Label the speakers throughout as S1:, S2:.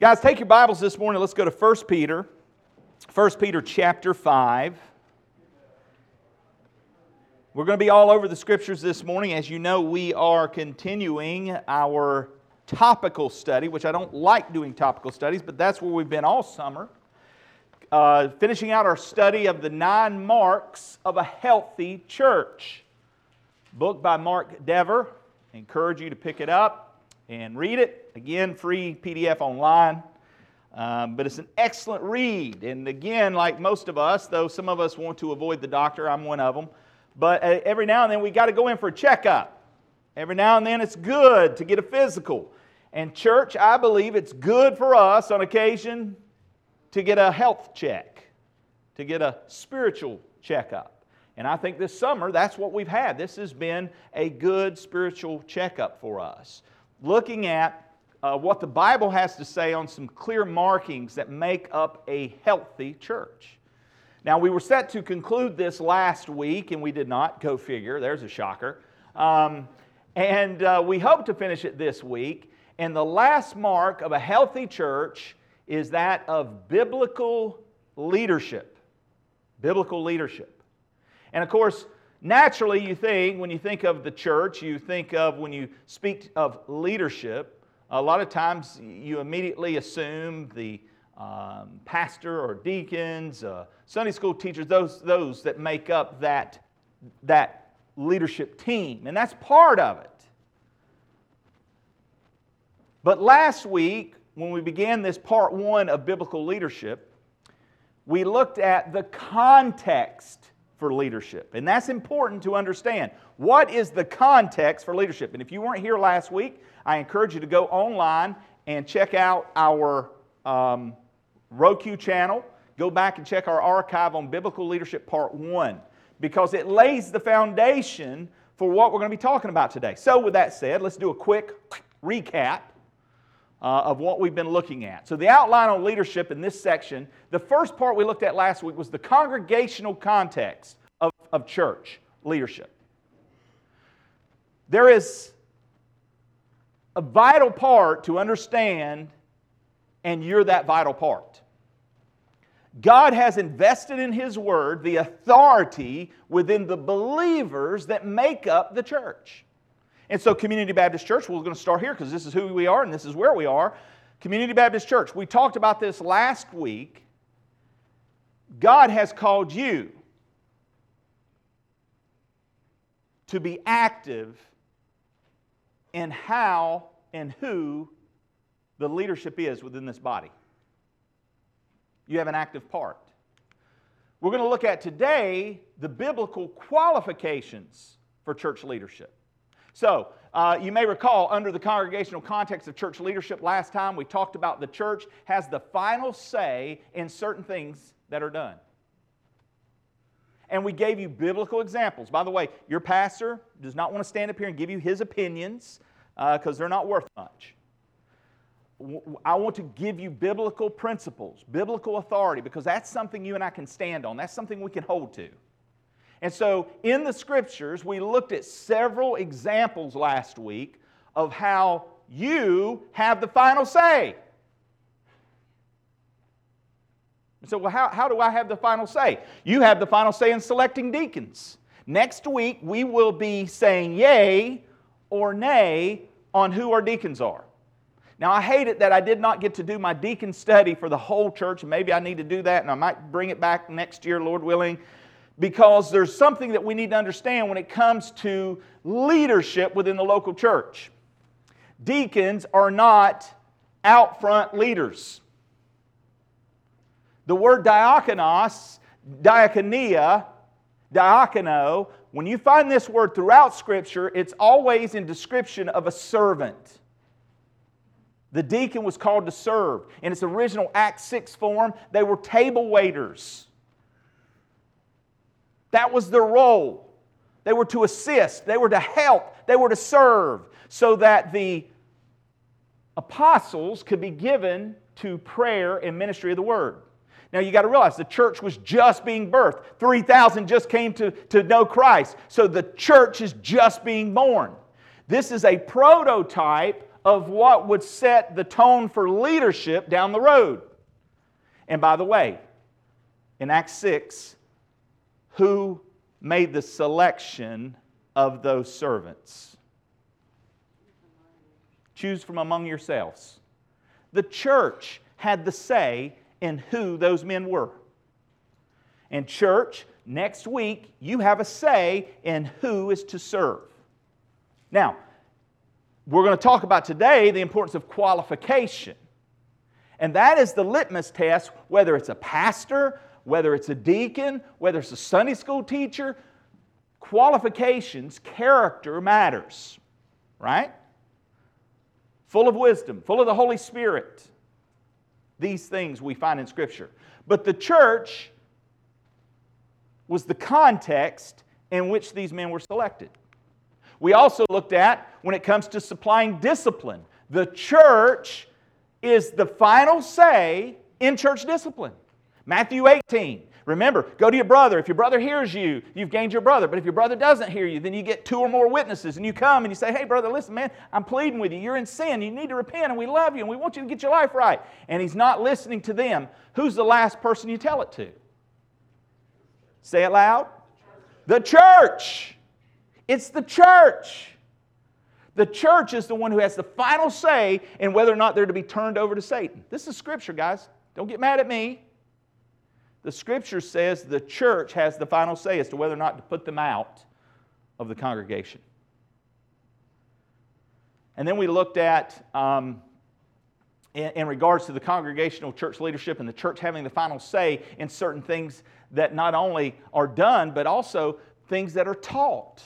S1: Guys, take your Bibles this morning. Let's go to 1 Peter. 1 Peter chapter 5. We're going to be all over the scriptures this morning. As you know, we are continuing our topical study, which I don't like doing topical studies, but that's where we've been all summer. Uh, finishing out our study of the nine marks of a healthy church. Book by Mark Dever. I encourage you to pick it up and read it. Again, free PDF online. Um, but it's an excellent read. And again, like most of us, though some of us want to avoid the doctor, I'm one of them. But uh, every now and then we got to go in for a checkup. Every now and then it's good to get a physical. And, church, I believe it's good for us on occasion to get a health check, to get a spiritual checkup. And I think this summer that's what we've had. This has been a good spiritual checkup for us. Looking at uh, what the Bible has to say on some clear markings that make up a healthy church. Now, we were set to conclude this last week, and we did not. Go figure, there's a shocker. Um, and uh, we hope to finish it this week. And the last mark of a healthy church is that of biblical leadership. Biblical leadership. And of course, naturally, you think, when you think of the church, you think of when you speak of leadership, a lot of times you immediately assume the um, pastor or deacons, uh, Sunday school teachers, those, those that make up that, that leadership team. And that's part of it. But last week, when we began this part one of biblical leadership, we looked at the context for leadership. And that's important to understand. What is the context for leadership? And if you weren't here last week, I encourage you to go online and check out our um, Roku channel. Go back and check our archive on Biblical Leadership Part 1 because it lays the foundation for what we're going to be talking about today. So, with that said, let's do a quick recap uh, of what we've been looking at. So, the outline on leadership in this section, the first part we looked at last week was the congregational context of, of church leadership. There is a vital part to understand, and you're that vital part. God has invested in His Word the authority within the believers that make up the church. And so, Community Baptist Church, we're going to start here because this is who we are and this is where we are. Community Baptist Church, we talked about this last week. God has called you to be active in how and who the leadership is within this body. You have an active part. We're going to look at today the biblical qualifications for church leadership. So, uh, you may recall, under the congregational context of church leadership, last time we talked about the church has the final say in certain things that are done. And we gave you biblical examples. By the way, your pastor does not want to stand up here and give you his opinions because uh, they're not worth much. I want to give you biblical principles, biblical authority, because that's something you and I can stand on. That's something we can hold to. And so in the scriptures, we looked at several examples last week of how you have the final say. So, well, how, how do I have the final say? You have the final say in selecting deacons. Next week, we will be saying yay or nay on who our deacons are. Now, I hate it that I did not get to do my deacon study for the whole church, maybe I need to do that, and I might bring it back next year, Lord willing because there's something that we need to understand when it comes to leadership within the local church. Deacons are not out front leaders. The word diakonos, diakonia, diakono, when you find this word throughout Scripture, it's always in description of a servant. The deacon was called to serve. In its original Acts 6 form, they were table waiters. That was their role. They were to assist, they were to help, they were to serve, so that the apostles could be given to prayer and ministry of the word. Now you got to realize the church was just being birthed. 3,000 just came to, to know Christ. So the church is just being born. This is a prototype of what would set the tone for leadership down the road. And by the way, in Acts 6, who made the selection of those servants? Choose from among yourselves. The church had the say in who those men were. And, church, next week you have a say in who is to serve. Now, we're going to talk about today the importance of qualification. And that is the litmus test, whether it's a pastor, whether it's a deacon, whether it's a Sunday school teacher, qualifications, character matters, right? Full of wisdom, full of the Holy Spirit. These things we find in Scripture. But the church was the context in which these men were selected. We also looked at when it comes to supplying discipline. The church is the final say in church discipline. Matthew 18. Remember, go to your brother. If your brother hears you, you've gained your brother. But if your brother doesn't hear you, then you get two or more witnesses and you come and you say, Hey, brother, listen, man, I'm pleading with you. You're in sin. You need to repent and we love you and we want you to get your life right. And he's not listening to them. Who's the last person you tell it to? Say it loud. The church. It's the church. The church is the one who has the final say in whether or not they're to be turned over to Satan. This is scripture, guys. Don't get mad at me. The scripture says the church has the final say as to whether or not to put them out of the congregation. And then we looked at, um, in, in regards to the congregational church leadership and the church having the final say in certain things that not only are done, but also things that are taught.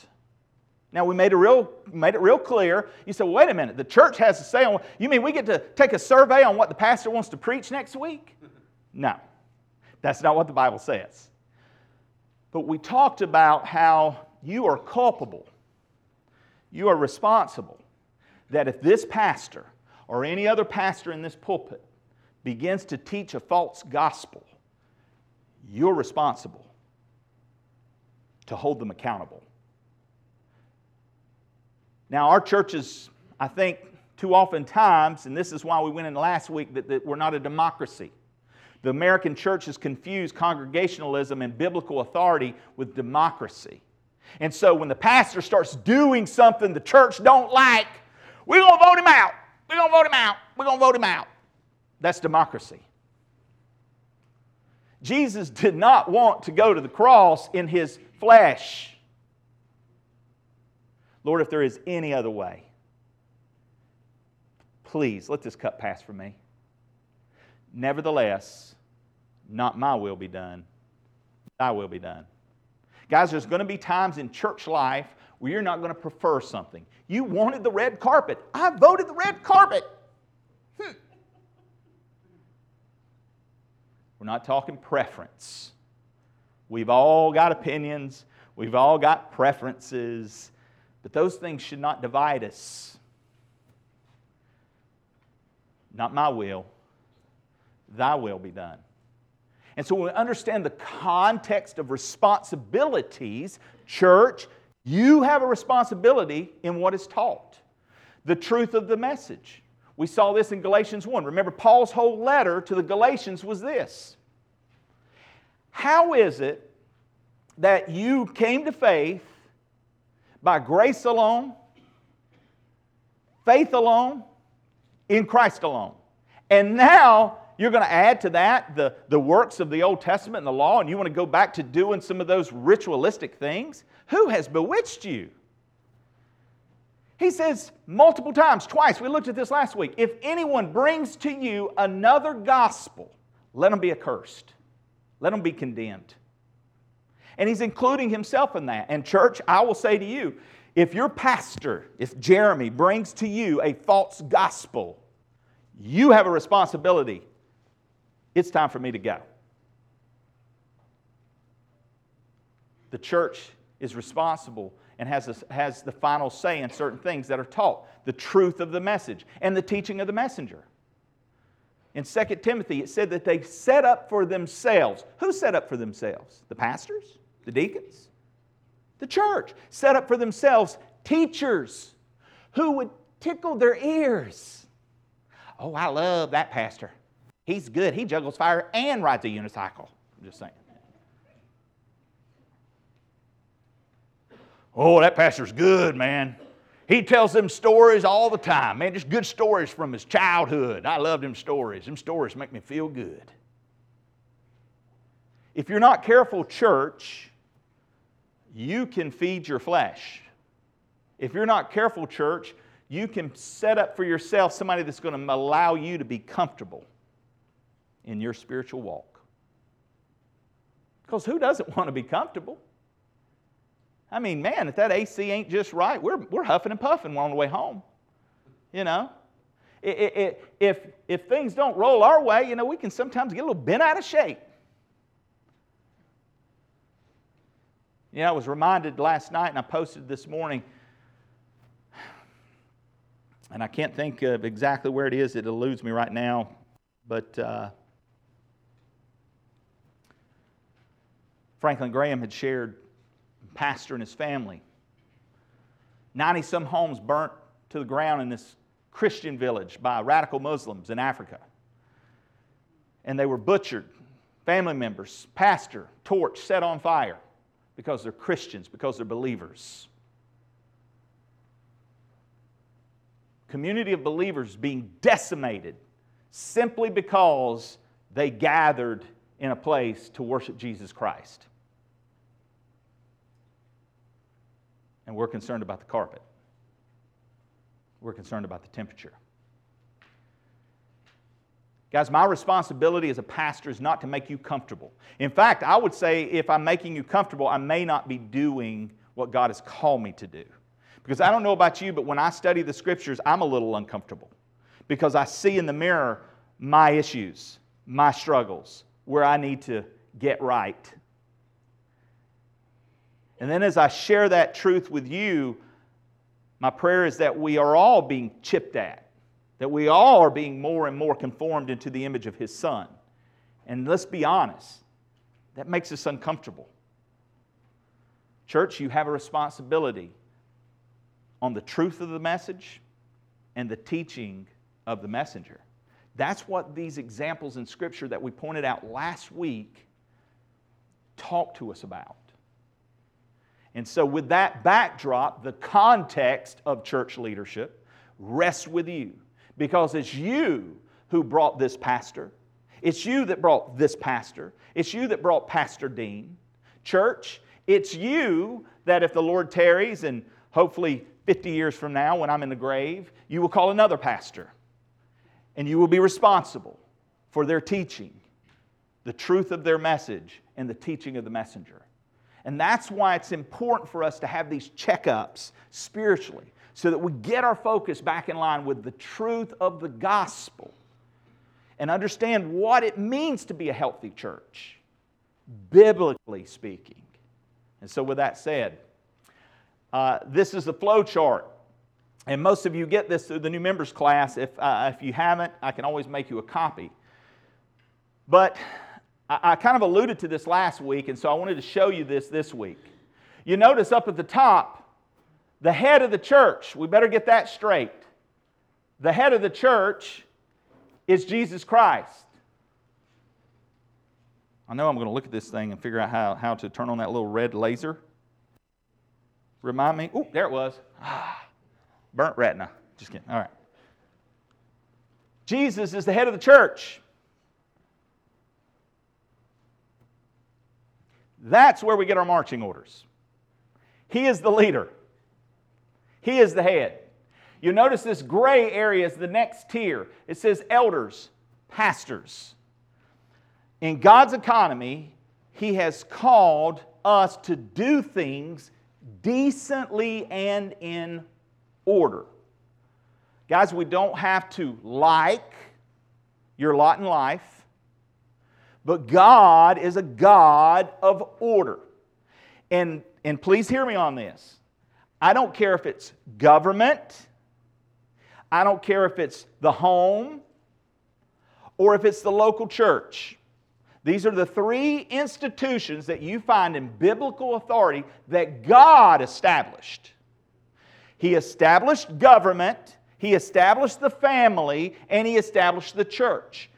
S1: Now we made it real, made it real clear. You said, well, wait a minute, the church has to say on you mean we get to take a survey on what the pastor wants to preach next week? No. That's not what the Bible says. But we talked about how you are culpable. You are responsible. That if this pastor or any other pastor in this pulpit begins to teach a false gospel, you're responsible to hold them accountable. Now, our churches, I think, too often times, and this is why we went in last week, that, that we're not a democracy. The American church has confused congregationalism and biblical authority with democracy. And so when the pastor starts doing something the church don't like, we're going to vote him out. We're going to vote him out. We're going to vote him out. That's democracy. Jesus did not want to go to the cross in his flesh. Lord, if there is any other way, please let this cup pass from me. Nevertheless, not my will be done, thy will be done. Guys, there's going to be times in church life where you're not going to prefer something. You wanted the red carpet. I voted the red carpet. Hmm. We're not talking preference. We've all got opinions, we've all got preferences, but those things should not divide us. Not my will, thy will be done. And so when we understand the context of responsibilities, church, you have a responsibility in what is taught. The truth of the message. We saw this in Galatians 1. Remember, Paul's whole letter to the Galatians was this How is it that you came to faith by grace alone, faith alone, in Christ alone? And now you're going to add to that the, the works of the Old Testament and the law, and you want to go back to doing some of those ritualistic things? Who has bewitched you? He says multiple times, twice, we looked at this last week. If anyone brings to you another gospel, let him be accursed, let him be condemned. And he's including himself in that. And, church, I will say to you if your pastor, if Jeremy brings to you a false gospel, you have a responsibility it's time for me to go. The church is responsible and has, a, has the final say in certain things that are taught the truth of the message and the teaching of the messenger. In 2 Timothy, it said that they set up for themselves. Who set up for themselves? The pastors? The deacons? The church. Set up for themselves teachers who would tickle their ears. Oh, I love that pastor. He's good. He juggles fire and rides a unicycle. I'm just saying. Oh, that pastor's good, man. He tells them stories all the time, man, just good stories from his childhood. I love them stories. Them stories make me feel good. If you're not careful, church, you can feed your flesh. If you're not careful, church, you can set up for yourself somebody that's going to allow you to be comfortable in your spiritual walk. Because who doesn't want to be comfortable? I mean, man, if that AC ain't just right, we're, we're huffing and puffing on the way home. You know? It, it, if, if things don't roll our way, you know, we can sometimes get a little bent out of shape. You know, I was reminded last night, and I posted this morning, and I can't think of exactly where it is. It eludes me right now. But uh, Franklin Graham had shared pastor and his family. 90 some homes burnt to the ground in this Christian village by radical Muslims in Africa. And they were butchered, family members, pastor, torch set on fire because they're Christians, because they're believers. Community of believers being decimated simply because they gathered in a place to worship Jesus Christ. and we're concerned about the carpet. We're concerned about the temperature. Guys, my responsibility as a pastor is not to make you comfortable. In fact, I would say if I'm making you comfortable, I may not be doing what God has called me to do. Because I don't know about you, but when I study the scriptures, I'm a little uncomfortable because I see in the mirror my issues, my struggles, where I need to get right. And then as I share that truth with you, my prayer is that we are all being chipped at, that we all are being more and more conformed into the image of His Son. And let's be honest, that makes us uncomfortable. Church, you have a responsibility on the truth of the message and the teaching of the messenger. That's what these examples in Scripture that we pointed out last week talk to us about. And so, with that backdrop, the context of church leadership rests with you because it's you who brought this pastor. It's you that brought this pastor. It's you that brought Pastor Dean. Church, it's you that if the Lord tarries and hopefully 50 years from now, when I'm in the grave, you will call another pastor and you will be responsible for their teaching, the truth of their message, and the teaching of the messenger. And that's why it's important for us to have these checkups spiritually so that we get our focus back in line with the truth of the gospel and understand what it means to be a healthy church, biblically speaking. And so, with that said, uh, this is the flow chart. And most of you get this through the new members class. If, uh, if you haven't, I can always make you a copy. But I, I kind of alluded to this last week, and so I wanted to show you this this week. You notice up at the top, the head of the church, we better get that straight. The head of the church is Jesus Christ. I know I'm going to look at this thing and figure out how, how to turn on that little red laser. Remind me. Oh, there it was. Ah, burnt retina. Just kidding. All right. Jesus is the head of the church. That's where we get our marching orders. He is the leader, He is the head. You notice this gray area is the next tier. It says elders, pastors. In God's economy, He has called us to do things decently and in order. Guys, we don't have to like your lot in life. But God is a God of order. And, and please hear me on this. I don't care if it's government, I don't care if it's the home, or if it's the local church. These are the three institutions that you find in biblical authority that God established. He established government, He established the family and he established the church.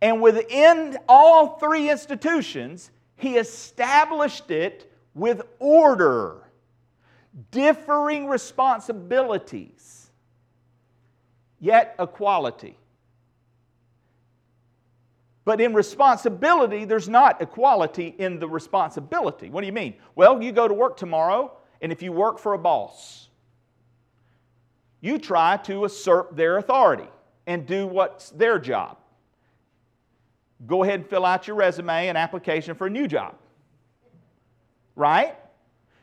S1: And within all three institutions, he established it with order, differing responsibilities, yet equality. But in responsibility, there's not equality in the responsibility. What do you mean? Well, you go to work tomorrow, and if you work for a boss, you try to usurp their authority and do what's their job. Go ahead and fill out your resume and application for a new job. Right?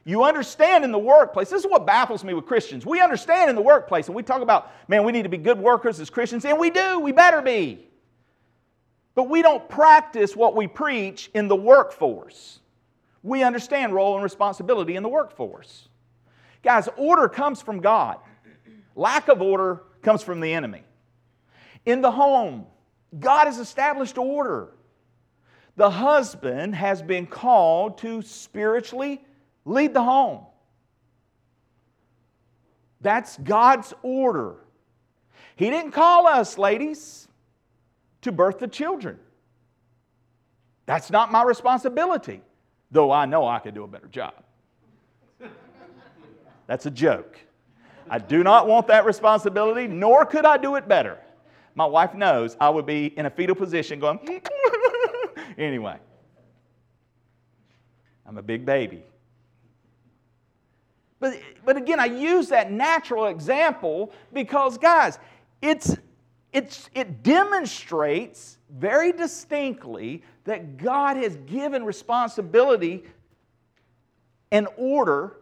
S1: You understand in the workplace, this is what baffles me with Christians. We understand in the workplace, and we talk about, man, we need to be good workers as Christians, and we do, we better be. But we don't practice what we preach in the workforce. We understand role and responsibility in the workforce. Guys, order comes from God. Lack of order comes from the enemy. In the home, God has established order. The husband has been called to spiritually lead the home. That's God's order. He didn't call us, ladies, to birth the children. That's not my responsibility, though I know I could do a better job. That's a joke. I do not want that responsibility, nor could I do it better. My wife knows I would be in a fetal position going, anyway. I'm a big baby. But, but again, I use that natural example because, guys, it's it's, it demonstrates very distinctly that God has given responsibility and order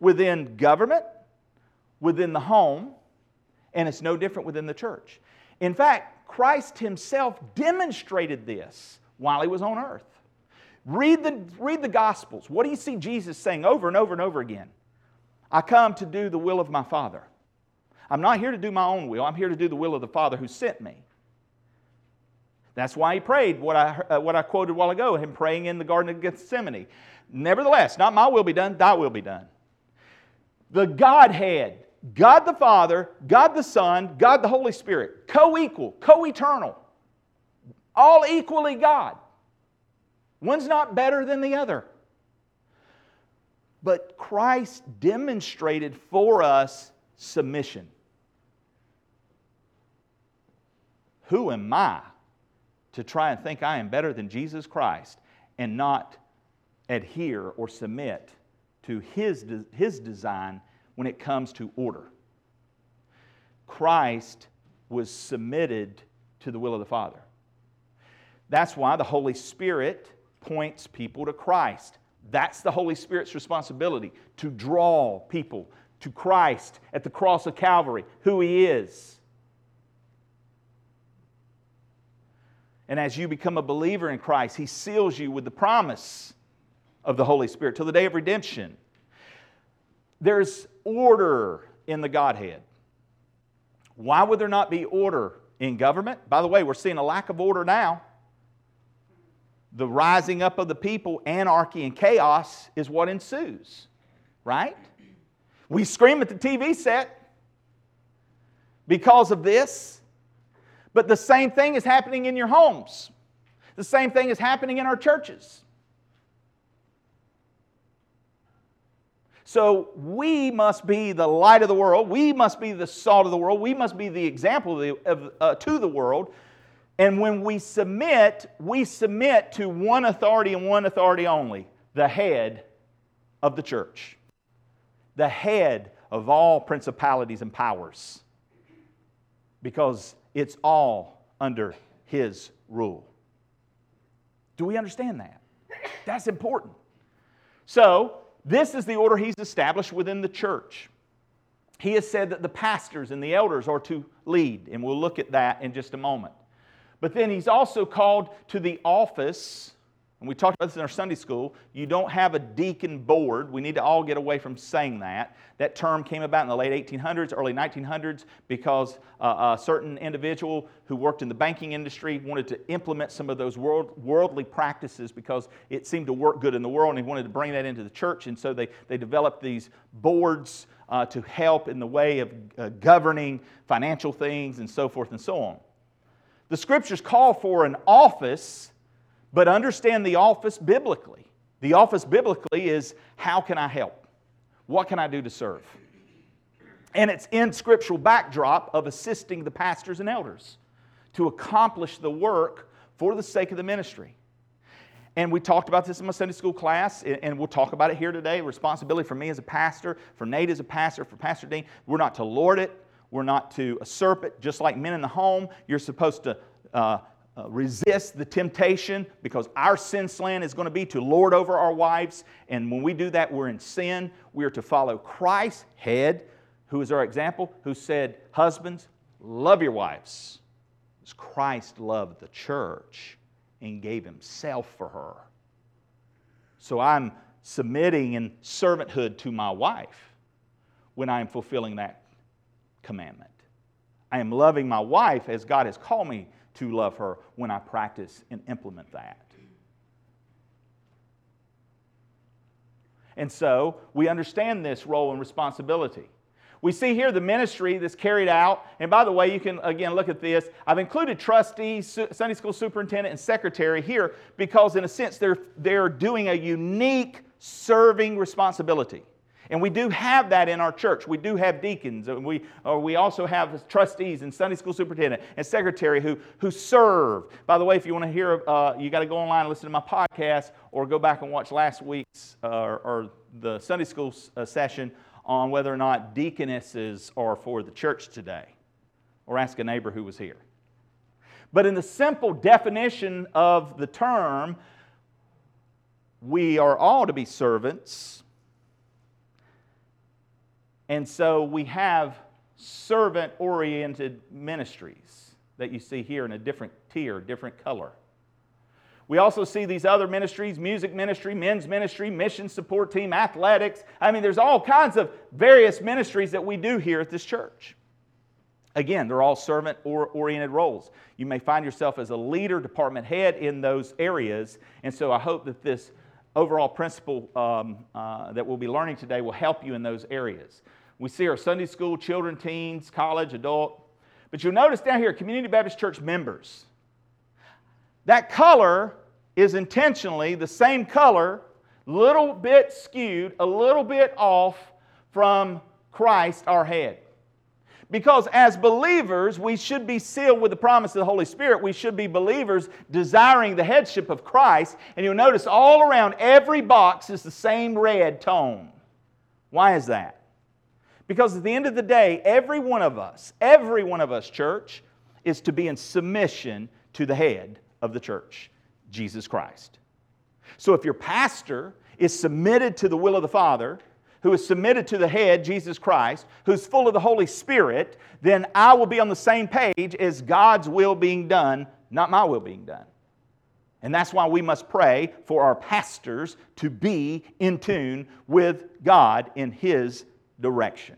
S1: within government, within the home, and it's no different within the church. In fact, Christ himself demonstrated this while he was on earth. Read the, read the Gospels. What do you see Jesus saying over and over and over again? I come to do the will of my Father. I'm not here to do my own will. I'm here to do the will of the Father who sent me. That's why he prayed what I, uh, what I quoted a while ago, him praying in the Garden of Gethsemane. Nevertheless, not my will be done, thy will be done. The Godhead, God the Father, God the Son, God the Holy Spirit, co equal, co eternal, all equally God. One's not better than the other. But Christ demonstrated for us submission. Who am I to try and think I am better than Jesus Christ and not adhere or submit to his, his design when it comes to order? Christ was submitted to the will of the Father. That's why the Holy Spirit points people to Christ. That's the Holy Spirit's responsibility to draw people to Christ at the cross of Calvary, who He is. And as you become a believer in Christ, He seals you with the promise of the Holy Spirit till the day of redemption. There's order in the Godhead. Why would there not be order in government? By the way, we're seeing a lack of order now. The rising up of the people, anarchy, and chaos is what ensues, right? We scream at the TV set because of this. But the same thing is happening in your homes. The same thing is happening in our churches. So we must be the light of the world. We must be the salt of the world. We must be the example of the, of, uh, to the world. And when we submit, we submit to one authority and one authority only the head of the church, the head of all principalities and powers. Because it's all under His rule. Do we understand that? That's important. So, this is the order He's established within the church. He has said that the pastors and the elders are to lead, and we'll look at that in just a moment. But then He's also called to the office, and we talked about this in our Sunday school, you don't have a deacon board. We need to all get away from saying that. That term came about in the late 1800s, early 1900s, because uh, a certain individual who worked in the banking industry wanted to implement some of those world, worldly practices because it seemed to work good in the world, and he wanted to bring that into the church. And so they, they developed these boards uh, to help in the way of uh, governing financial things and so forth and so on. The scriptures call for an office but understand the office biblically. The office biblically is how can I help? What can I do to serve? And it's in scriptural backdrop of assisting the pastors and elders to accomplish the work for the sake of the ministry. And we talked about this in my Sunday school class, and we'll talk about it here today. Responsibility for me as a pastor, for Nate as a pastor, for Pastor Dean. We're not to lord it, we're not to usurp it. Just like men in the home, you're supposed to uh, uh, resist the temptation because our sin slant is going to be to lord over our wives. And when we do that, we're in sin. We are to follow Christ, head, who is our example, who said, Husbands, love your wives as Christ loved the church and gave himself for her. So I'm submitting in servanthood to my wife when I am fulfilling that commandment. I am loving my wife as God has called me to love her when I practice and implement that. And so we understand this role and responsibility. We see here the ministry that's carried out. And by the way, you can again look at this. I've included trustee, Sunday school superintendent, and secretary here because, in a sense, they're, they're doing a unique serving responsibility. And we do have that in our church. We do have deacons, and we, or we also have trustees and Sunday school superintendent and secretary who, who serve. By the way, if you want to hear, uh, you got to go online and listen to my podcast or go back and watch last week's uh, or the Sunday school uh, session on whether or not deaconesses are for the church today. Or ask a neighbor who was here. But in the simple definition of the term, we are all to be servants and so we have servant oriented ministries that you see here in a different tier, different color. We also see these other ministries music ministry, men's ministry, mission support team, athletics. I mean, there's all kinds of various ministries that we do here at this church. Again, they're all servant oriented roles. You may find yourself as a leader, department head in those areas. And so I hope that this overall principle um, uh, that we'll be learning today will help you in those areas. We see our Sunday school, children, teens, college, adult. But you'll notice down here, Community Baptist Church members. That color is intentionally the same color, little bit skewed, a little bit off from Christ, our head. Because as believers, we should be sealed with the promise of the Holy Spirit. We should be believers desiring the headship of Christ. And you'll notice all around every box is the same red tone. Why is that? Because at the end of the day, every one of us, every one of us, church, is to be in submission to the head of the church, Jesus Christ. So if your pastor is submitted to the will of the Father, who is submitted to the head, Jesus Christ, who's full of the Holy Spirit, then I will be on the same page as God's will being done, not my will being done. And that's why we must pray for our pastors to be in tune with God in His direction.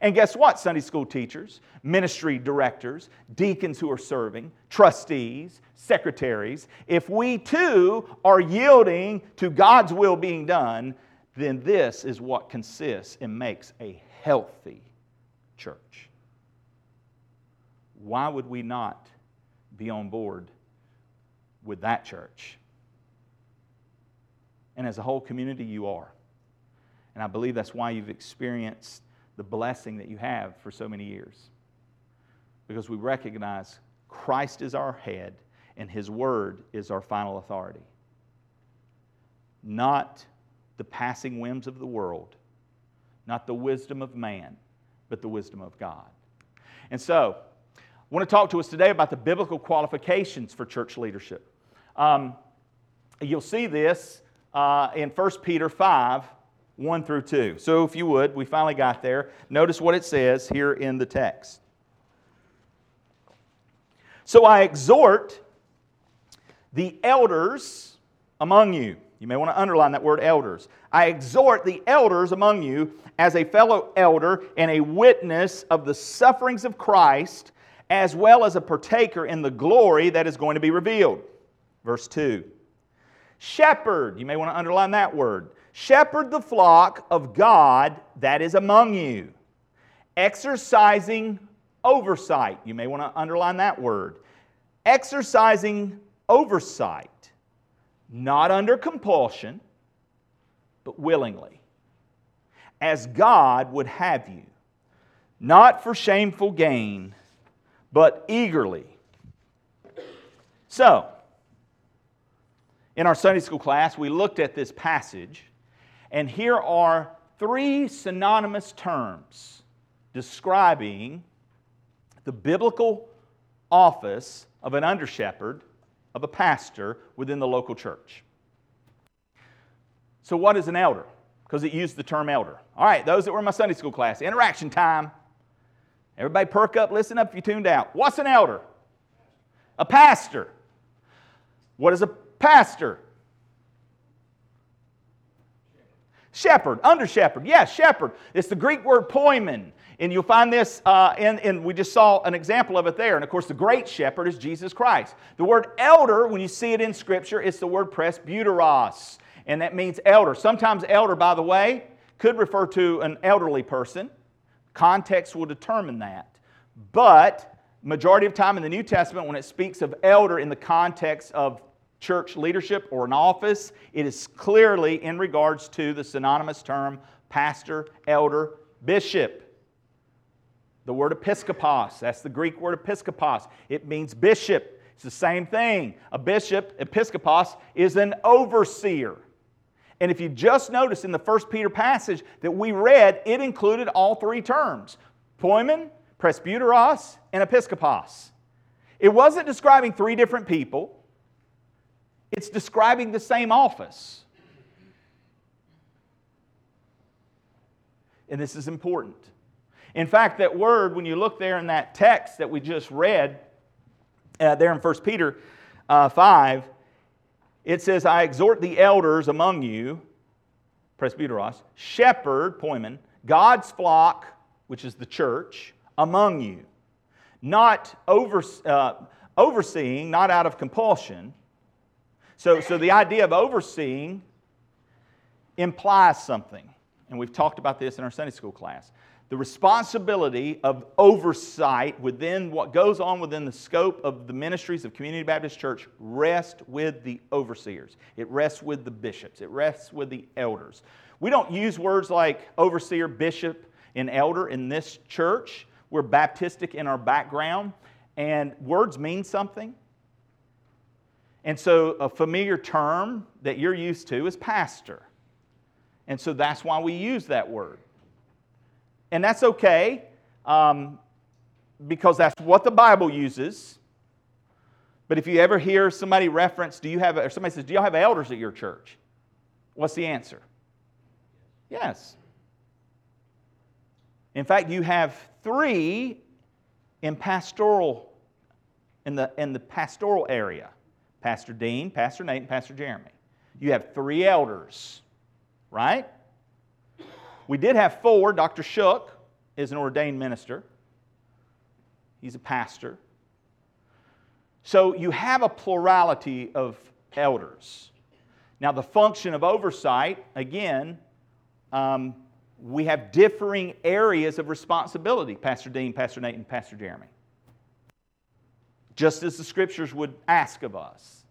S1: And guess what, Sunday school teachers, ministry directors, deacons who are serving, trustees, secretaries, if we too are yielding to God's will being done, then this is what consists and makes a healthy church. Why would we not be on board with that church? And as a whole community, you are. And I believe that's why you've experienced the blessing that you have for so many years. Because we recognize Christ is our head and His Word is our final authority. Not the passing whims of the world, not the wisdom of man, but the wisdom of God. And so, I want to talk to us today about the biblical qualifications for church leadership. Um, you'll see this uh, in 1 Peter 5, 1 through 2. So, if you would, we finally got there. Notice what it says here in the text. So, I exhort the elders among you. You may want to underline that word elders. I exhort the elders among you as a fellow elder and a witness of the sufferings of Christ, as well as a partaker in the glory that is going to be revealed. Verse 2. Shepherd, you may want to underline that word. Shepherd the flock of God that is among you, exercising oversight. You may want to underline that word. Exercising oversight not under compulsion, but willingly, as God would have you, not for shameful gain, but eagerly. So, in our Sunday school class, we looked at this passage, and here are three synonymous terms describing the biblical office of an under shepherd of a pastor within the local church. So, what is an elder? Because it used the term elder. All right, those that were in my Sunday school class, interaction time. Everybody perk up, listen up if you tuned out. What's an elder? A pastor. What is a pastor? Shepherd, under shepherd. Yes, shepherd. It's the Greek word poimen. And you'll find this, uh, in, we just saw an example of it there. And of course, the great shepherd is Jesus Christ. The word elder, when you see it in Scripture, it's the word presbyteros, and that means elder. Sometimes elder, by the way, could refer to an elderly person. Context will determine that. But majority of time in the New Testament, when it speaks of elder in the context of church leadership or an office, it is clearly in regards to the synonymous term pastor, elder, bishop. The word episkopos, that's the Greek word episkopos. It means bishop. It's the same thing. A bishop, episkopos, is an overseer. And if you just notice in the First Peter passage that we read, it included all three terms poimen, presbyteros, and episkopos. It wasn't describing three different people, it's describing the same office. And this is important. In fact, that word, when you look there in that text that we just read, uh, there in 1 Peter uh, 5, it says, I exhort the elders among you, presbyteros, shepherd, poimen, God's flock, which is the church, among you. Not over, uh, overseeing, not out of compulsion. So, so the idea of overseeing implies something. And we've talked about this in our Sunday school class the responsibility of oversight within what goes on within the scope of the ministries of Community Baptist Church rests with the overseers. It rests with the bishops. It rests with the elders. We don't use words like overseer, bishop, and elder in this church. We're Baptistic in our background, and words mean something. And so, a familiar term that you're used to is pastor. And so, that's why we use that word. And that's okay um, because that's what the Bible uses. But if you ever hear somebody reference, do you have, or somebody says, do y'all have elders at your church? What's the answer? Yes. In fact, you have three in pastoral, in the, in the pastoral area. Pastor Dean, Pastor Nate, and Pastor Jeremy. You have three elders, right? We did have four. Dr. Shook is an ordained minister, he's a pastor. So you have a plurality of elders. Now, the function of oversight, again, um, we have differing areas of responsibility Pastor Dean, Pastor Nate, and Pastor Jeremy. Just as the scriptures would ask of us.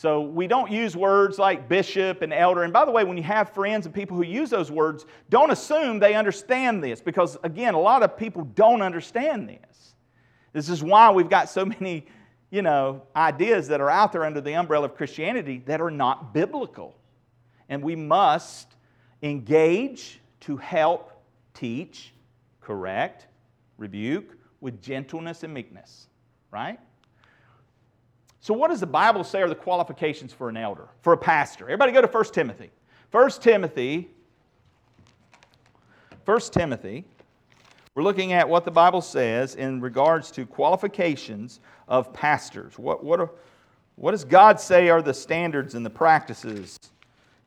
S1: So we don't use words like bishop and elder. And by the way, when you have friends and people who use those words, don't assume they understand this because, again, a lot of people don't understand this. This is why we've got so many, you know, ideas that are out there under the umbrella of Christianity that are not biblical. And we must engage to help teach, correct, rebuke with gentleness and meekness, right? So, what does the Bible say are the qualifications for an elder, for a pastor? Everybody go to 1 Timothy. 1 Timothy, 1 Timothy, we're looking at what the Bible says in regards to qualifications of pastors. What, what, are, What does God say are the standards and the practices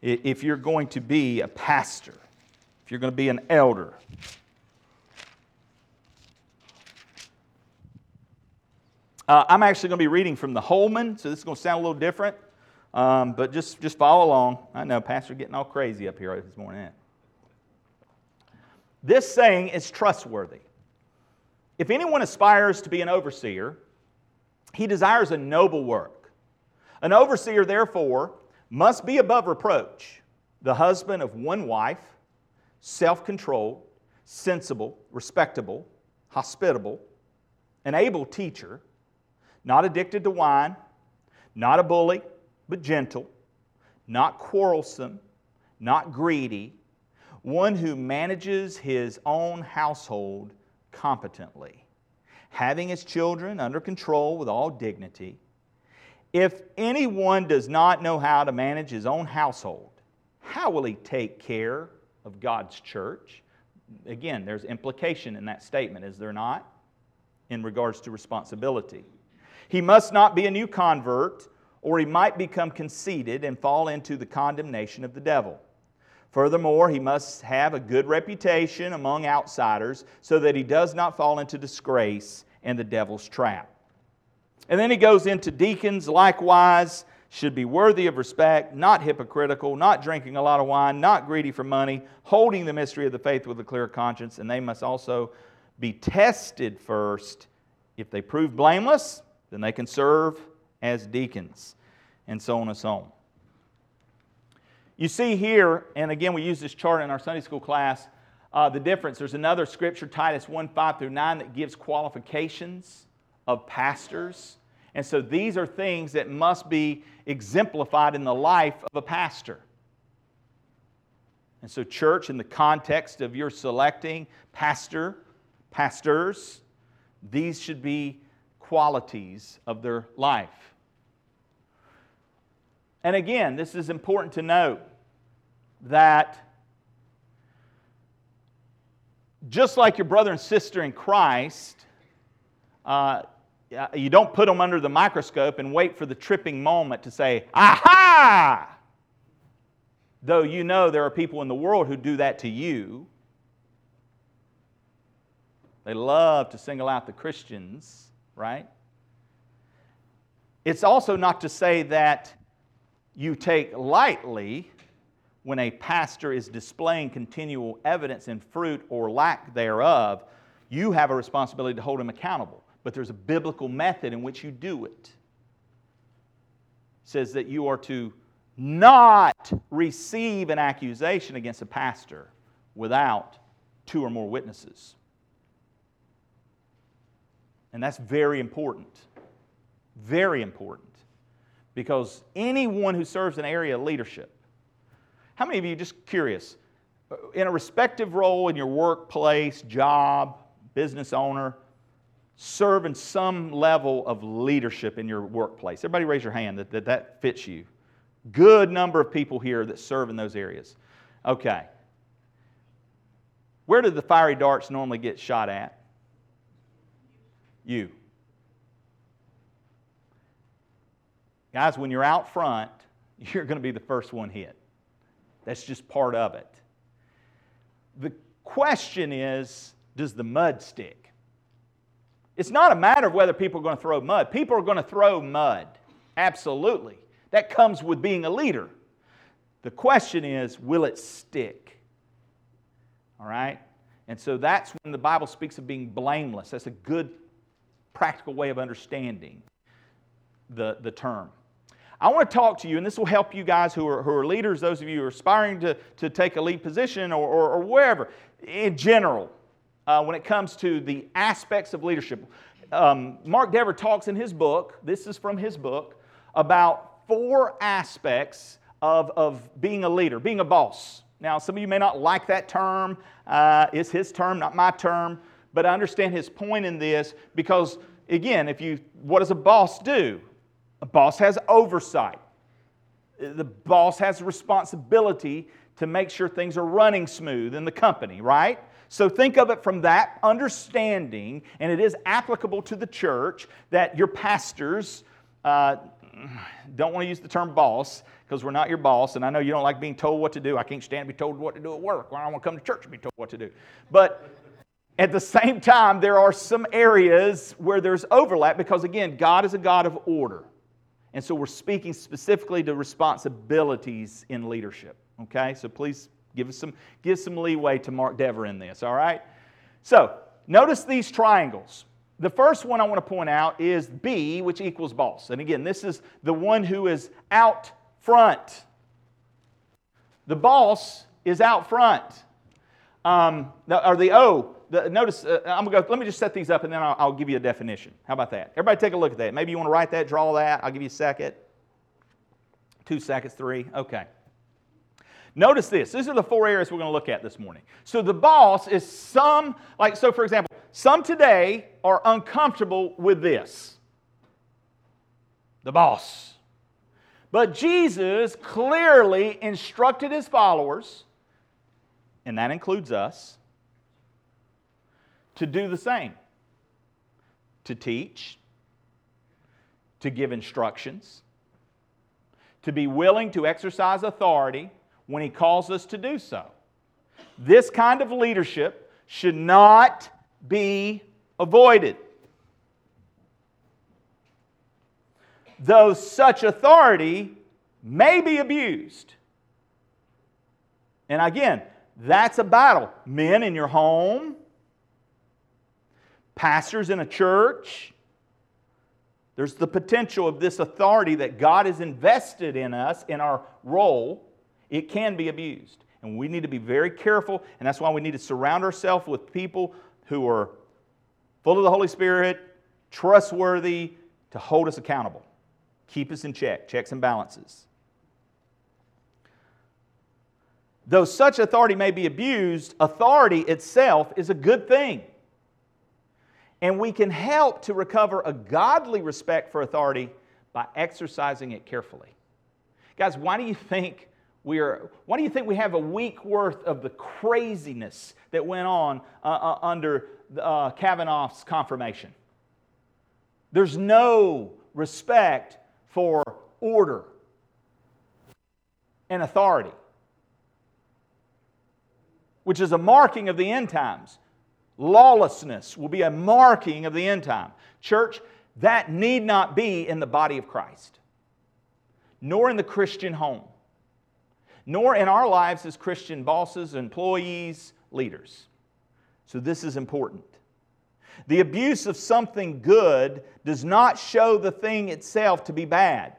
S1: if you're going to be a pastor, if you're going to be an elder? Uh, I'm actually going to be reading from the Holman, so this is going to sound a little different, um, but just, just follow along. I know, Pastor, getting all crazy up here this morning. This saying is trustworthy. If anyone aspires to be an overseer, he desires a noble work. An overseer, therefore, must be above reproach, the husband of one wife, self controlled, sensible, respectable, hospitable, an able teacher not addicted to wine, not a bully, but gentle, not quarrelsome, not greedy, one who manages his own household competently, having his children under control with all dignity. If anyone does not know how to manage his own household, how will he take care of God's church? Again, there's implication in that statement, is there not? In regards to responsibility. He must not be a new convert, or he might become conceited and fall into the condemnation of the devil. Furthermore, he must have a good reputation among outsiders so that he does not fall into disgrace and the devil's trap. And then he goes into deacons, likewise, should be worthy of respect, not hypocritical, not drinking a lot of wine, not greedy for money, holding the mystery of the faith with a clear conscience, and they must also be tested first. If they prove blameless, then they can serve as deacons, and so on and so on. You see here, and again, we use this chart in our Sunday school class, uh, the difference. There's another scripture, Titus 1 5 through 9, that gives qualifications of pastors. And so these are things that must be exemplified in the life of a pastor. And so, church, in the context of your selecting pastor, pastors, these should be qualities of their life. And again, this is important to note that just like your brother and sister in Christ, uh, you don't put them under the microscope and wait for the tripping moment to say, aha! Though you know there are people in the world who do that to you. They love to single out the Christians right? It's also not to say that you take lightly when a pastor is displaying continual evidence in fruit or lack thereof. You have a responsibility to hold him accountable, but there's a biblical method in which you do it. it says that you are to not receive an accusation against a pastor without two or more witnesses. And that's very important. Very important. Because anyone who serves an area of leadership, how many of you, just curious, uh, in a respective role in your workplace, job, business owner, serve in some level of leadership in your workplace? Everybody raise your hand that that, that fits you. Good number of people here that serve in those areas. Okay. Where do the fiery darts normally get shot at? You. Guys, when you're out front, you're going to be the first one hit. That's just part of it. The question is does the mud stick? It's not a matter of whether people are going to throw mud. People are going to throw mud. Absolutely. That comes with being a leader. The question is will it stick? All right? And so that's when the Bible speaks of being blameless. That's a good practical way of understanding the, the term. I want to talk to you, and this will help you guys who are, who are leaders, those of you who are aspiring to, to take a lead position or, or, or wherever, in general, uh, when it comes to the aspects of leadership. Um, Mark Dever talks in his book, this is from his book, about four aspects of, of being a leader, being a boss. Now, some of you may not like that term. Uh, it's his term, not my term. But I understand his point in this because, again, if you, what does a boss do? A boss has oversight. The boss has responsibility to make sure things are running smooth in the company, right? So think of it from that understanding, and it is applicable to the church that your pastors, uh, don't want to use the term boss because we're not your boss, and I know you don't like being told what to do. I can't stand to be told what to do at work. Well, I don't want to come to church and be told what to do. But at the same time, there are some areas where there's overlap because, again, God is a God of order. And so we're speaking specifically to responsibilities in leadership. Okay? So please give us some, give some leeway to Mark Dever in this, all right? So notice these triangles. The first one I want to point out is B, which equals boss. And again, this is the one who is out front. The boss is out front. Um, or the O, the, notice, uh, I'm gonna go, let me just set these up and then I'll, I'll, give you a definition. How about that? Everybody take a look at that. Maybe you want to write that, draw that. I'll give you a second. Two seconds, three. Okay. Notice this. These are the four areas we're going to look at this morning. So the boss is some, like, so for example, some today are uncomfortable with this. The boss. But Jesus clearly instructed his followers, and that includes us, to do the same to teach, to give instructions, to be willing to exercise authority when He calls us to do so. This kind of leadership should not be avoided. Though such authority may be abused. And again, that's a battle. Men in your home, pastors in a church. There's the potential of this authority that God has invested in us, in our role, it can be abused. And we need to be very careful, and that's why we need to surround ourselves with people who are full of the Holy Spirit, trustworthy, to hold us accountable, keep us in check, checks and balances. Though such authority may be abused, authority itself is a good thing. And we can help to recover a godly respect for authority by exercising it carefully. Guys, why do you think we are, why do you think we have a week worth of the craziness that went on uh, uh, under uh, Kavanaugh's confirmation? There's no respect for order and authority, which is a marking of the end times. Lawlessness will be a marking of the end time. Church, that need not be in the body of Christ, nor in the Christian home nor in our lives as Christian bosses, employees, leaders. So, this is important. The abuse of something good does not show the thing itself to be bad.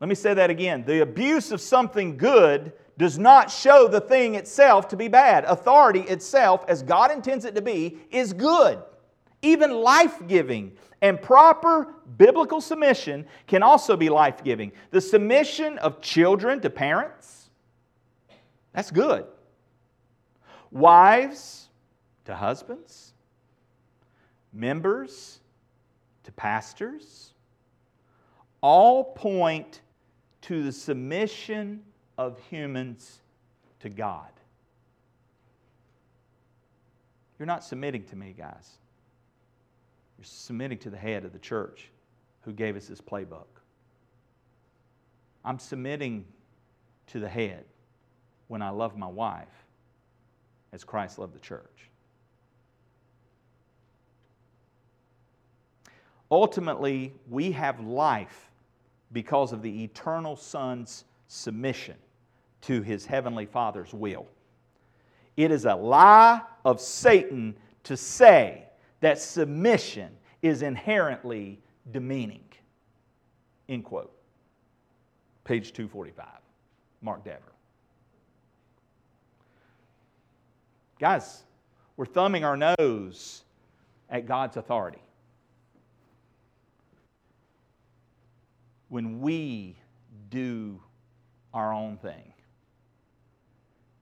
S1: Let me say that again. The abuse of something good does not show the thing itself to be bad. Authority itself, as God intends it to be, is good, even life giving, and proper biblical submission can also be life giving. The submission of children to parents, that's good. Wives to husbands, members to pastors, all point to the submission of humans to God. You're not submitting to me, guys. You're submitting to the head of the church who gave us this playbook. I'm submitting to the head when I love my wife as Christ loved the church. Ultimately, we have life because of the eternal Son's submission to his heavenly Father's will. It is a lie of Satan to say that submission is inherently demeaning. End quote. Page 245. Mark Dever. Guys, we're thumbing our nose at God's authority. When we do our own thing,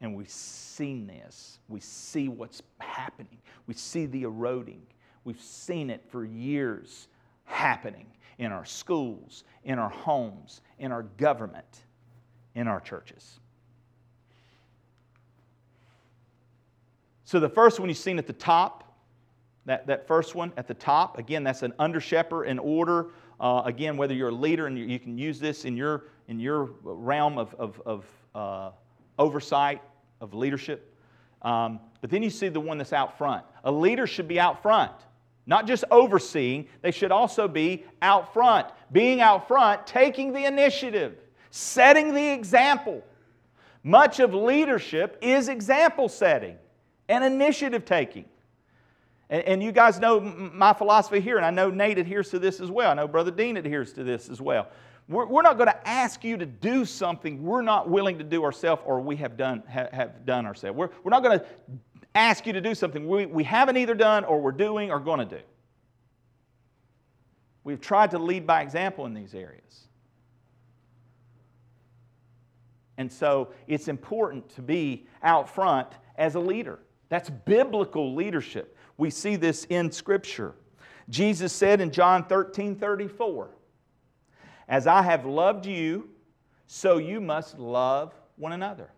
S1: and we've seen this. We see what's happening. We see the eroding. We've seen it for years happening in our schools, in our homes, in our government, in our churches. So, the first one you've seen at the top That, that first one at the top, again, that's an under shepherd in order. Uh, again, whether you're a leader and you, can use this in your, in your realm of, of, of uh, oversight, of leadership. Um, but then you see the one that's out front. A leader should be out front, not just overseeing, they should also be out front. Being out front, taking the initiative, setting the example. Much of leadership is example setting and initiative taking. And, and you guys know my philosophy here, and I know Nate adheres to this as well. I know Brother Dean adheres to this as well. We're, we're not going to ask you to do something we're not willing to do ourselves or we have done, have, have done ourselves. We're, we're not going to ask you to do something we, we haven't either done or we're doing or going to do. We've tried to lead by example in these areas. And so it's important to be out front as a leader. That's biblical leadership. We see this in Scripture. Jesus said in John 13 34, As I have loved you, so you must love one another.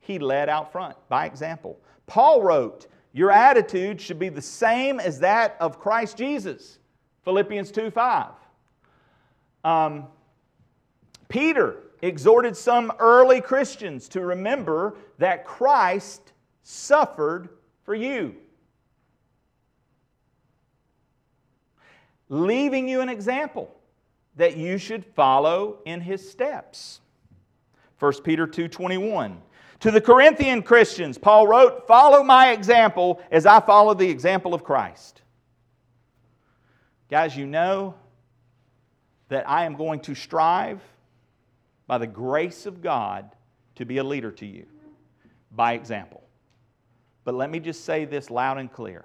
S1: He led out front by example. Paul wrote, Your attitude should be the same as that of Christ Jesus. Philippians 2 5. Um, Peter exhorted some early Christians to remember that Christ suffered for you. Leaving you an example that you should follow in his steps. 1 Peter 2:21. To the Corinthian Christians, Paul wrote, "Follow my example as I follow the example of Christ." Guys, you know that I am going to strive by the grace of God to be a leader to you by example. But let me just say this loud and clear.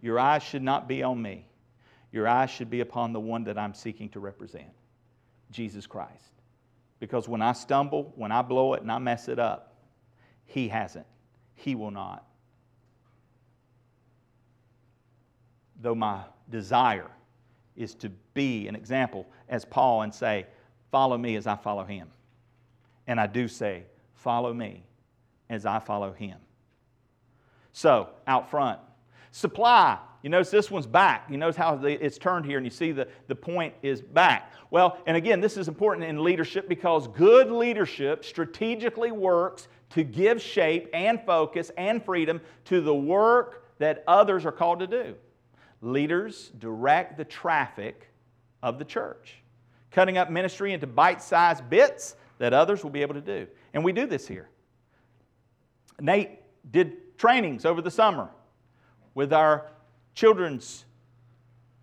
S1: Your eyes should not be on me. Your eyes should be upon the one that I'm seeking to represent Jesus Christ. Because when I stumble, when I blow it and I mess it up, He hasn't. He will not. Though my desire is to be an example as Paul and say, Follow me as I follow Him. And I do say, Follow me as I follow Him. So, out front, supply you notice this one's back. You notice how it's turned here, and you see the, the point is back. Well, and again, this is important in leadership because good leadership strategically works to give shape and focus and freedom to the work that others are called to do. Leaders direct the traffic of the church, cutting up ministry into bite sized bits that others will be able to do. And we do this here. Nate did trainings over the summer with our children's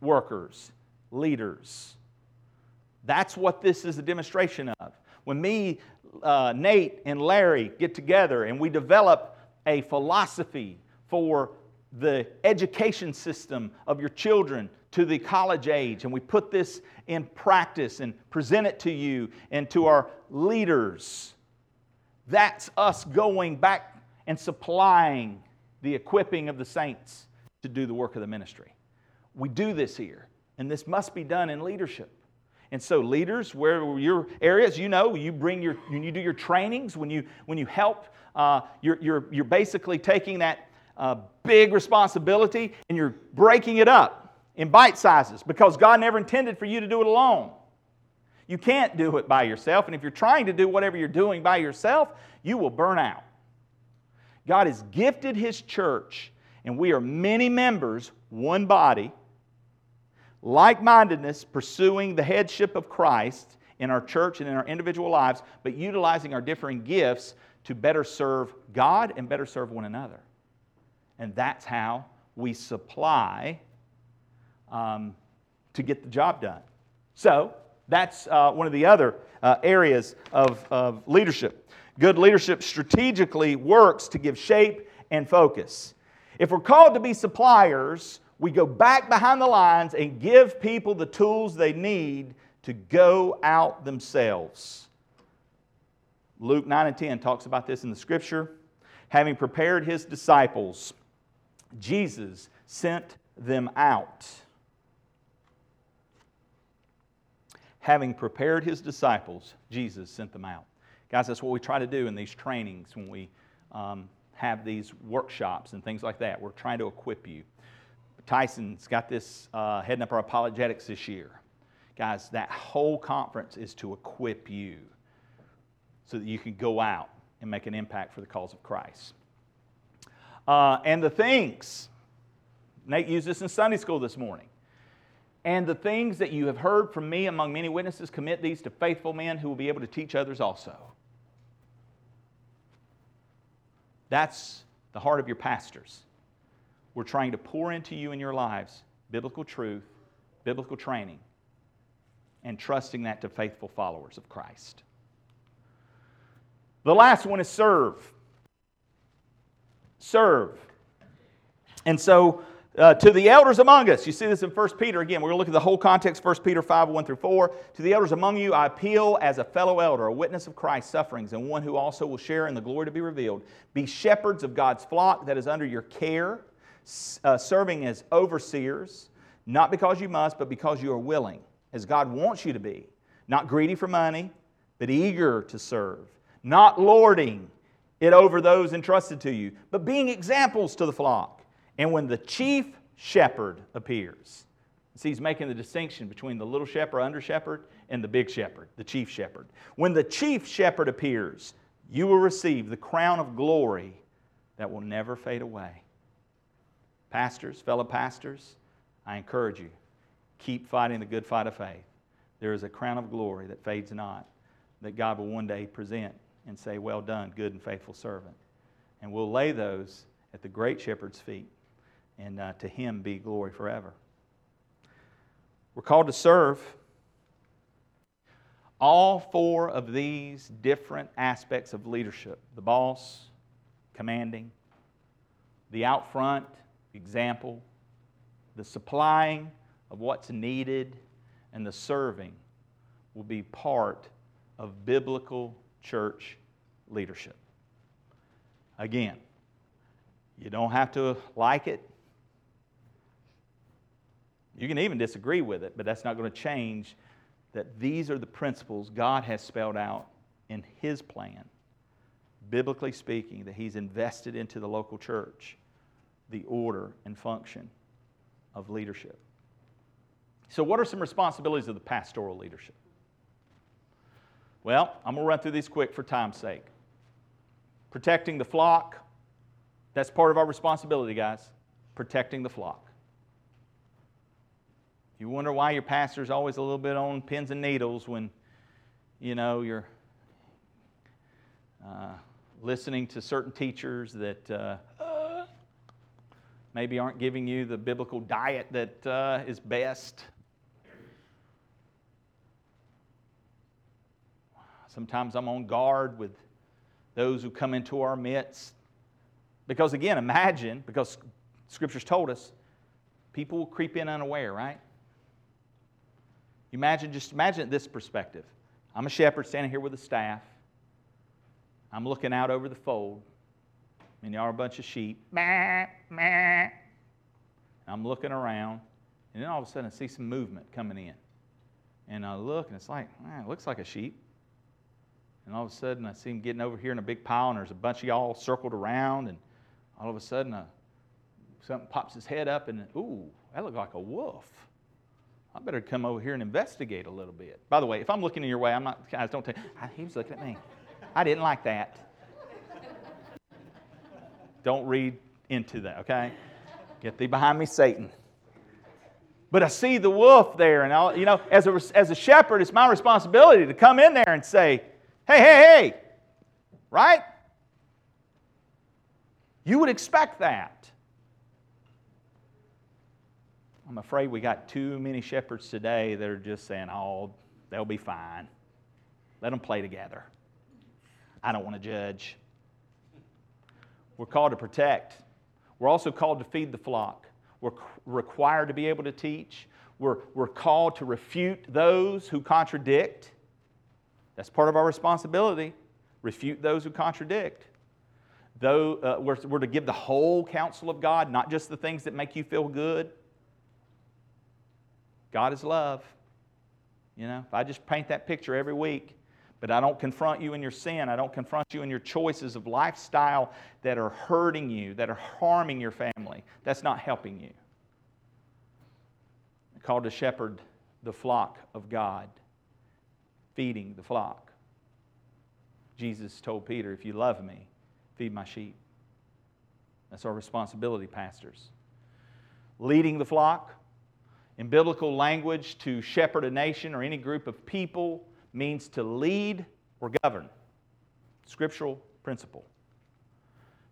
S1: workers, leaders. That's what this is a demonstration of. When me, uh, Nate, and Larry get together and we develop a philosophy for the education system of your children to the college age, and we put this in practice and present it to you and to our leaders, that's us going back and supplying the equipping of the saints to do the work of the ministry. We do this here, and this must be done in leadership. And so, leaders, where your areas, you know, you bring your, when you do your trainings, when you, when you help, uh, you're, you're, you're basically taking that uh, big responsibility and you're breaking it up in bite sizes because God never intended for you to do it alone. You can't do it by yourself, and if you're trying to do whatever you're doing by yourself, you will burn out. God has gifted His church and we are many members, one body, like mindedness, pursuing the headship of Christ in our church and in our individual lives, but utilizing our differing gifts to better serve God and better serve one another. And that's how we supply um, to get the job done. So, that's uh, one of the other uh, areas of, of leadership. Good leadership strategically works to give shape and focus. If we're called to be suppliers, we go back behind the lines and give people the tools they need to go out themselves. Luke 9 and 10 talks about this in the scripture. Having prepared his disciples, Jesus sent them out. Having prepared his disciples, Jesus sent them out. Guys, that's what we try to do in these trainings when we um, have these workshops and things like that. We're trying to equip you. Tyson's got this uh, heading up our apologetics this year. Guys, that whole conference is to equip you so that you can go out and make an impact for the cause of Christ. Uh, and the things, Nate used this in Sunday school this morning. And the things that you have heard from me among many witnesses, commit these to faithful men who will be able to teach others also. That's the heart of your pastors. We're trying to pour into you in your lives biblical truth, biblical training, and trusting that to faithful followers of Christ. The last one is serve. Serve. And so, uh, to the elders among us, you see this in 1 Peter again. We're going to look at the whole context, 1 Peter 5 1 through 4. To the elders among you, I appeal as a fellow elder, a witness of Christ's sufferings, and one who also will share in the glory to be revealed. Be shepherds of God's flock that is under your care, uh, serving as overseers, not because you must, but because you are willing, as God wants you to be. Not greedy for money, but eager to serve. Not lording it over those entrusted to you, but being examples to the flock. And when the chief shepherd appears, see, he's making the distinction between the little shepherd, under shepherd, and the big shepherd, the chief shepherd. When the chief shepherd appears, you will receive the crown of glory that will never fade away. Pastors, fellow pastors, I encourage you, keep fighting the good fight of faith. There is a crown of glory that fades not, that God will one day present and say, Well done, good and faithful servant. And we'll lay those at the great shepherd's feet and uh, to him be glory forever. We're called to serve. All four of these different aspects of leadership the boss, commanding, the out front, example, the supplying of what's needed, and the serving will be part of biblical church leadership. Again, you don't have to like it. You can even disagree with it, but that's not going to change that these are the principles God has spelled out in His plan, biblically speaking, that He's invested into the local church, the order and function of leadership. So, what are some responsibilities of the pastoral leadership? Well, I'm going to run through these quick for time's sake. Protecting the flock, that's part of our responsibility, guys. Protecting the flock. You wonder why your pastor's always a little bit on pins and needles when, you know, you're uh, listening to certain teachers that uh, maybe aren't giving you the biblical diet that uh, is best. Sometimes I'm on guard with those who come into our midst. Because again, imagine, because Scripture's told us, people will creep in unaware, right? Imagine, just imagine this perspective. I'm a shepherd standing here with a staff. I'm looking out over the fold. And y'all are a bunch of sheep. I'm looking around. And then all of a sudden I see some movement coming in. And I look and it's like, man, it looks like a sheep. And all of a sudden I see him getting over here in a big pile and there's a bunch of y'all circled around. And all of a sudden uh, something pops his head up and, ooh, that looked like a wolf. I better come over here and investigate a little bit. By the way, if I'm looking in your way, I'm not, guys, don't tell ah, he was looking at me. I didn't like that. Don't read into that, okay? Get thee behind me, Satan. But I see the wolf there, and I'll, you know, as a, as a shepherd, it's my responsibility to come in there and say, hey, hey, hey, right? You would expect that. I'm afraid we got too many shepherds today that are just saying, oh, they'll be fine. Let them play together. I don't want to judge. We're called to protect. We're also called to feed the flock. We're required to be able to teach. We're, we're called to refute those who contradict. That's part of our responsibility. Refute those who contradict. Though uh, we're, we're to give the whole counsel of God, not just the things that make you feel good. God is love. You know, if I just paint that picture every week, but I don't confront you in your sin, I don't confront you in your choices of lifestyle that are hurting you, that are harming your family, that's not helping you. called to shepherd the flock of God, feeding the flock. Jesus told Peter, If you love me, feed my sheep. That's our responsibility, pastors. Leading the flock, in biblical language, to shepherd a nation or any group of people means to lead or govern. Scriptural principle.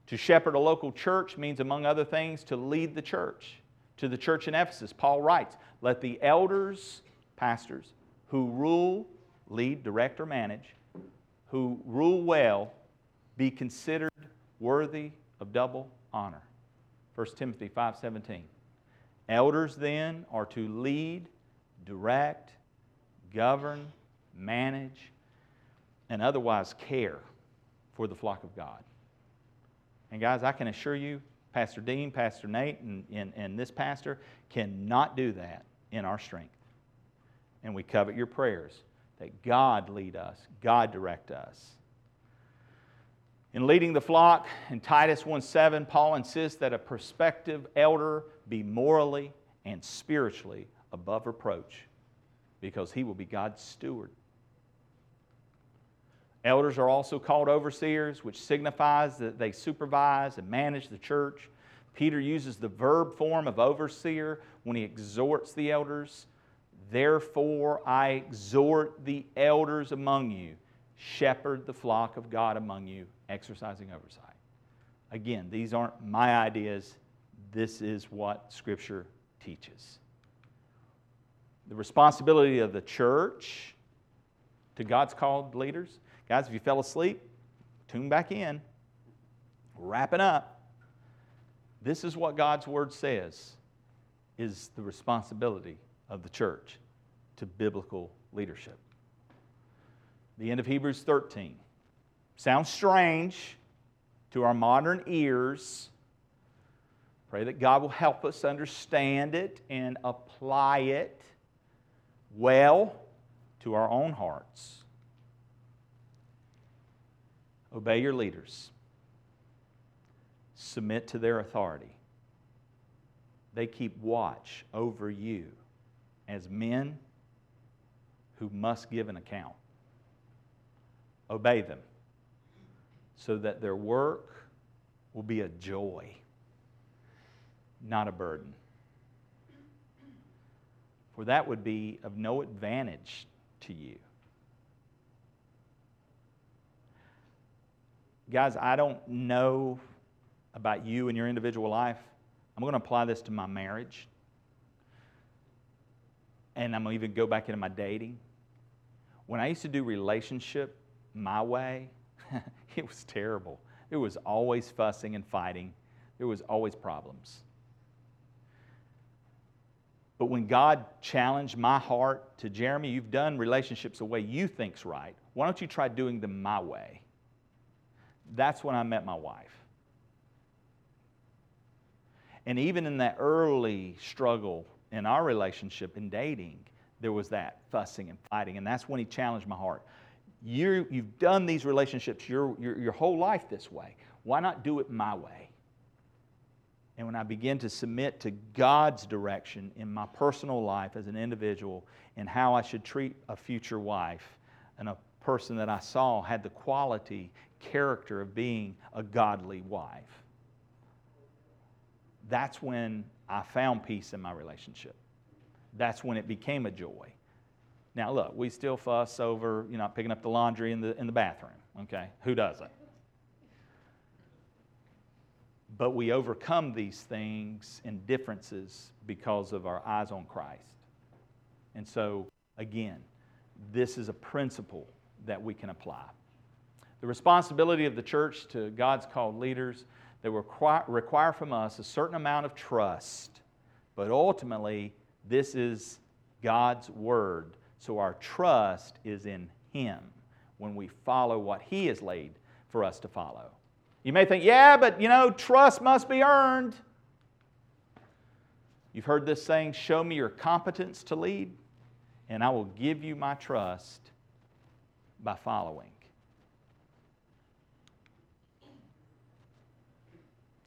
S1: To shepherd a local church means, among other things, to lead the church. To the church in Ephesus, Paul writes, Let the elders, pastors, who rule, lead, direct, or manage, who rule well, be considered worthy of double honor. 1 Timothy 5:17. Elders then are to lead, direct, govern, manage, and otherwise care for the flock of God. And guys, I can assure you, Pastor Dean, Pastor Nate, and, and, and this pastor cannot do that in our strength. And we covet your prayers that God lead us, God direct us. In leading the flock, in Titus 1:7, Paul insists that a prospective elder be morally and spiritually above reproach because he will be God's steward. Elders are also called overseers, which signifies that they supervise and manage the church. Peter uses the verb form of overseer when he exhorts the elders. Therefore, I exhort the elders among you, shepherd the flock of God among you, exercising oversight. Again, these aren't my ideas. This is what Scripture teaches. The responsibility of the church to God's called leaders Guys, if you fell asleep, tune back in. Wrapping up. This is what God's word says is the responsibility of the church to biblical leadership. The end of Hebrews 13. Sounds strange to our modern ears. Pray that God will help us understand it and apply it well to our own hearts. Obey your leaders. Submit to their authority. They keep watch over you as men who must give an account. Obey them so that their work will be a joy, not a burden. For that would be of no advantage to you. Guys, I don't know about you and your individual life. I'm going to apply this to my marriage. And I'm going to even go back into my dating. When I used to do relationship my way, it was terrible. There was always fussing and fighting. There was always problems. But when God challenged my heart to Jeremy, you've done relationships the way you think's right. Why don't you try doing them my way? That's when I met my wife. And even in that early struggle in our relationship in dating, there was that fussing and fighting. And that's when he challenged my heart. you have done these relationships your, your, your whole life this way. Why not do it my way? And when I begin to submit to God's direction in my personal life as an individual and how I should treat a future wife and a person that I saw had the quality character of being a godly wife. That's when I found peace in my relationship. That's when it became a joy. Now, look, we still fuss over, you know, picking up the laundry in the, in the bathroom, okay? Who doesn't? But we overcome these things and differences because of our eyes on Christ. And so, again, this is a principle that we can apply. The responsibility of the church to God's called leaders, they require, require from us a certain amount of trust. But ultimately, this is God's word. So our trust is in Him when we follow what He has laid for us to follow. You may think, yeah, but you know, trust must be earned. You've heard this saying, show me your competence to lead, and I will give you my trust by following.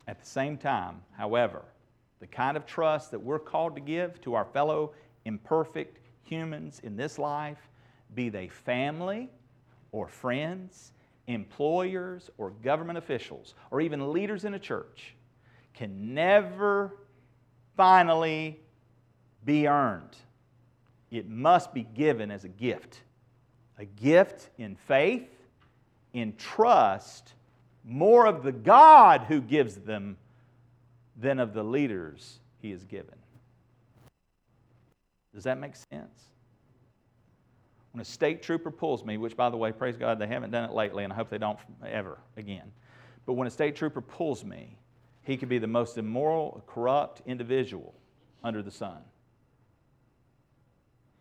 S1: At the same time, however, the kind of trust that we're called to give to our fellow imperfect humans in this life, be they family or friends, employers or government officials, or even leaders in a church, can never finally be earned. It must be given as a gift. A gift in faith, in trust, more of the God who gives them than of the leaders he has given. Does that make sense? When a state trooper pulls me, which by the way, praise God, they haven't done it lately, and I hope they don't ever again. But when a state trooper pulls me, he could be the most immoral, corrupt individual under the sun.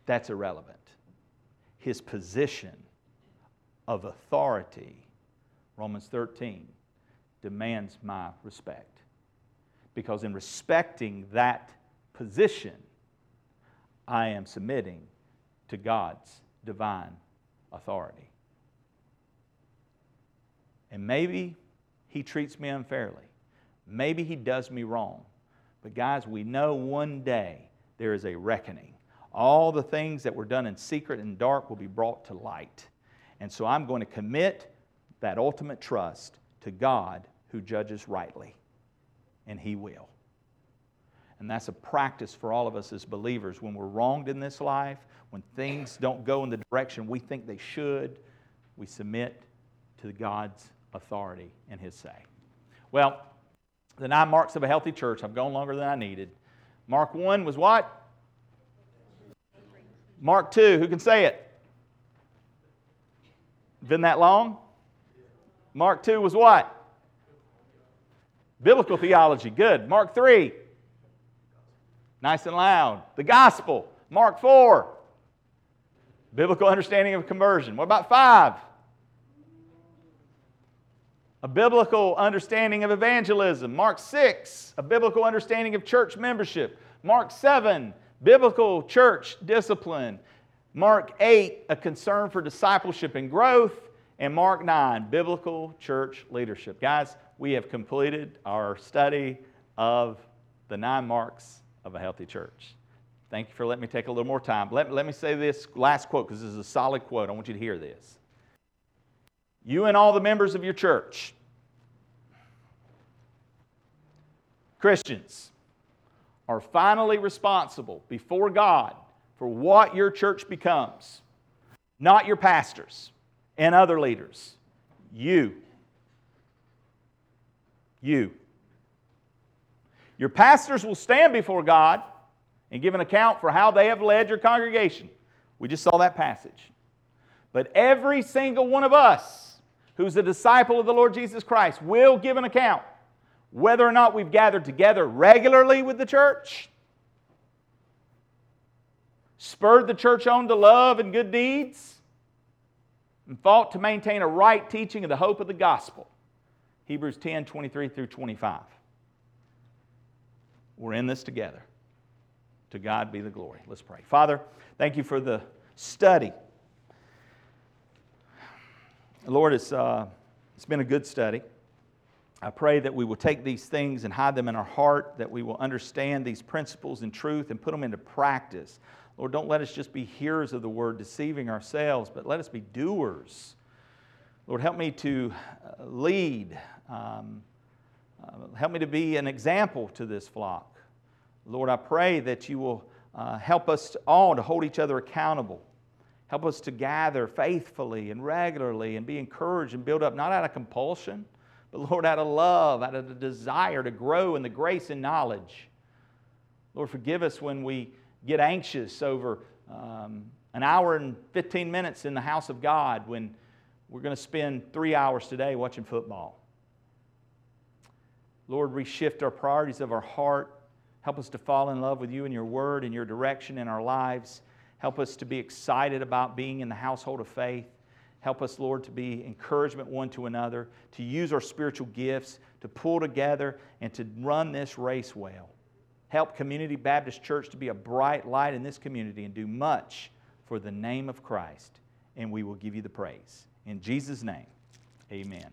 S1: That's irrelevant. His position of authority, Romans 13, demands my respect. Because in respecting that position, I am submitting to God's divine authority. And maybe he treats me unfairly. Maybe he does me wrong. But, guys, we know one day there is a reckoning. All the things that were done in secret and dark will be brought to light. And so I'm going to commit that ultimate trust to God who judges rightly. And He will. And that's a practice for all of us as believers. When we're wronged in this life, when things don't go in the direction we think they should, we submit to God's authority and His say. Well, the nine marks of a healthy church, I've gone longer than I needed. Mark 1 was what? Mark 2, who can say it? Been that long? Mark 2 was what? Biblical theology, good. Mark 3, nice and loud. The gospel, Mark 4, biblical understanding of conversion. What about 5? a biblical understanding of evangelism. Mark 6, a biblical understanding of church membership. Mark 7, biblical church discipline. Mark 8, a concern for discipleship and growth. And Mark 9, biblical church leadership. Guys, we have completed our study of the nine marks of a healthy church. Thank you for letting me take a little more time. Let, let me say this last quote because this is a solid quote. I want you to hear this. You and all the members of your church, Christians, are finally responsible before God for what your church becomes, not your pastors and other leaders. You. You. Your pastors will stand before God and give an account for how they have led your congregation. We just saw that passage. But every single one of us who's a disciple of the Lord Jesus Christ, will give an account whether or not we've gathered together regularly with the church, spurred the church on to love and good deeds, and fought to maintain a right teaching of the hope of the gospel. Hebrews 10 23 through 25. We're in this together. To God be the glory. Let's pray. Father, thank you for the study Lord, it's, uh, it's been a good study. I pray that we will take these things and hide them in our heart, that we will understand these principles and truth and put them into practice. Lord, don't let us just be hearers of the word, deceiving ourselves, but let us be doers. Lord, help me to uh, lead. Um, uh, help me to be an example to this flock. Lord, I pray that you will uh, help us all to hold each other accountable. Help us to gather faithfully and regularly and be encouraged and build up, not out of compulsion, but Lord, out of love, out of the desire to grow in the grace and knowledge. Lord, forgive us when we get anxious over um, an hour and 15 minutes in the house of God when we're going to spend three hours today watching football. Lord, reshift our priorities of our heart. Help us to fall in love with you and your word and your direction in our lives. Help us to be excited about being in the household of faith. Help us, Lord, to be encouragement one to another, to use our spiritual gifts, to pull together, and to run this race well. Help Community Baptist Church to be a bright light in this community and do much for the name of Christ. And we will give you the praise. In Jesus' name, amen.